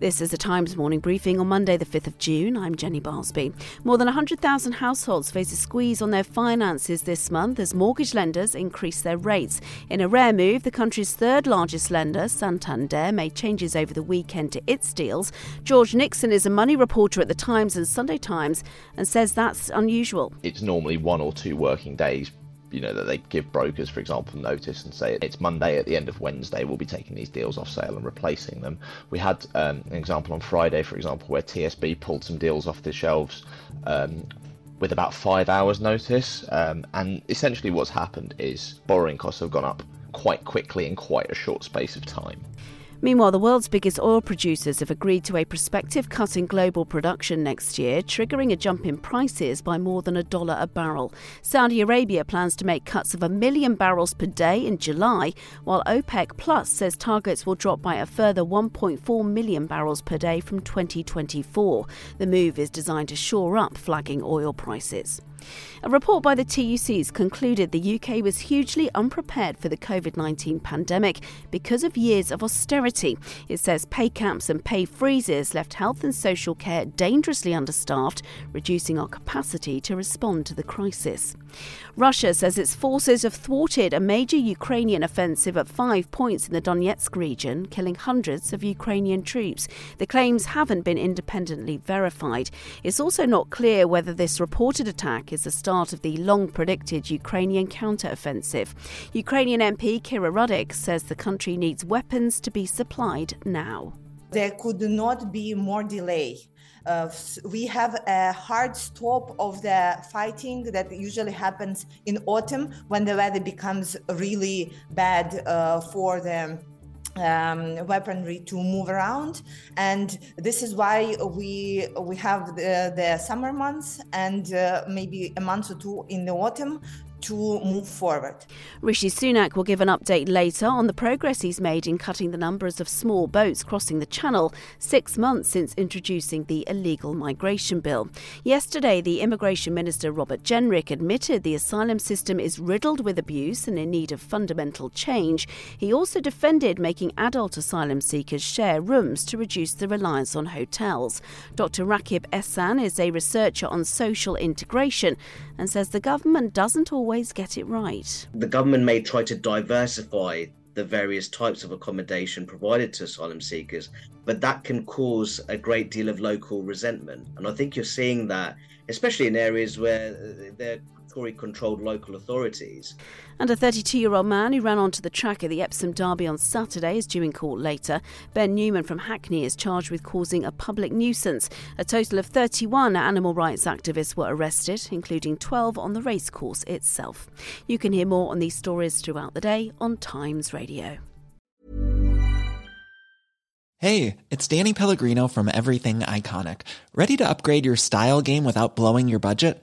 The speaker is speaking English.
This is a Times morning briefing on Monday, the 5th of June. I'm Jenny Barsby. More than 100,000 households face a squeeze on their finances this month as mortgage lenders increase their rates. In a rare move, the country's third largest lender, Santander, made changes over the weekend to its deals. George Nixon is a money reporter at the Times and Sunday Times and says that's unusual. It's normally one or two working days you know that they give brokers, for example, notice and say it's Monday at the end of Wednesday. We'll be taking these deals off sale and replacing them. We had um, an example on Friday, for example, where TSB pulled some deals off the shelves um, with about five hours' notice. Um, and essentially, what's happened is borrowing costs have gone up quite quickly in quite a short space of time. Meanwhile, the world's biggest oil producers have agreed to a prospective cut in global production next year, triggering a jump in prices by more than a dollar a barrel. Saudi Arabia plans to make cuts of a million barrels per day in July, while OPEC Plus says targets will drop by a further 1.4 million barrels per day from 2024. The move is designed to shore up flagging oil prices. A report by the TUCs concluded the UK was hugely unprepared for the COVID 19 pandemic because of years of austerity. It says pay caps and pay freezes left health and social care dangerously understaffed, reducing our capacity to respond to the crisis. Russia says its forces have thwarted a major Ukrainian offensive at five points in the Donetsk region, killing hundreds of Ukrainian troops. The claims haven't been independently verified. It's also not clear whether this reported attack is the start of the long predicted Ukrainian counteroffensive. Ukrainian MP Kira Rudik says the country needs weapons to be supplied now. There could not be more delay uh, we have a hard stop of the fighting that usually happens in autumn when the weather becomes really bad uh, for the um, weaponry to move around, and this is why we we have the, the summer months and uh, maybe a month or two in the autumn to move forward. Rishi Sunak will give an update later on the progress he's made in cutting the numbers of small boats crossing the Channel, six months since introducing the illegal migration bill. Yesterday, the Immigration Minister Robert Jenrick admitted the asylum system is riddled with abuse and in need of fundamental change. He also defended making adult asylum seekers share rooms to reduce the reliance on hotels. Dr. Rakib Ehsan is a researcher on social integration and says the government doesn't always get it right. The government may try to diversify the various types of accommodation provided to asylum seekers, but that can cause a great deal of local resentment. And I think you're seeing that, especially in areas where uh, they're Tory controlled local authorities. And a 32 year old man who ran onto the track at the Epsom Derby on Saturday is due in court later. Ben Newman from Hackney is charged with causing a public nuisance. A total of 31 animal rights activists were arrested, including 12 on the racecourse itself. You can hear more on these stories throughout the day on Times Radio. Hey, it's Danny Pellegrino from Everything Iconic. Ready to upgrade your style game without blowing your budget?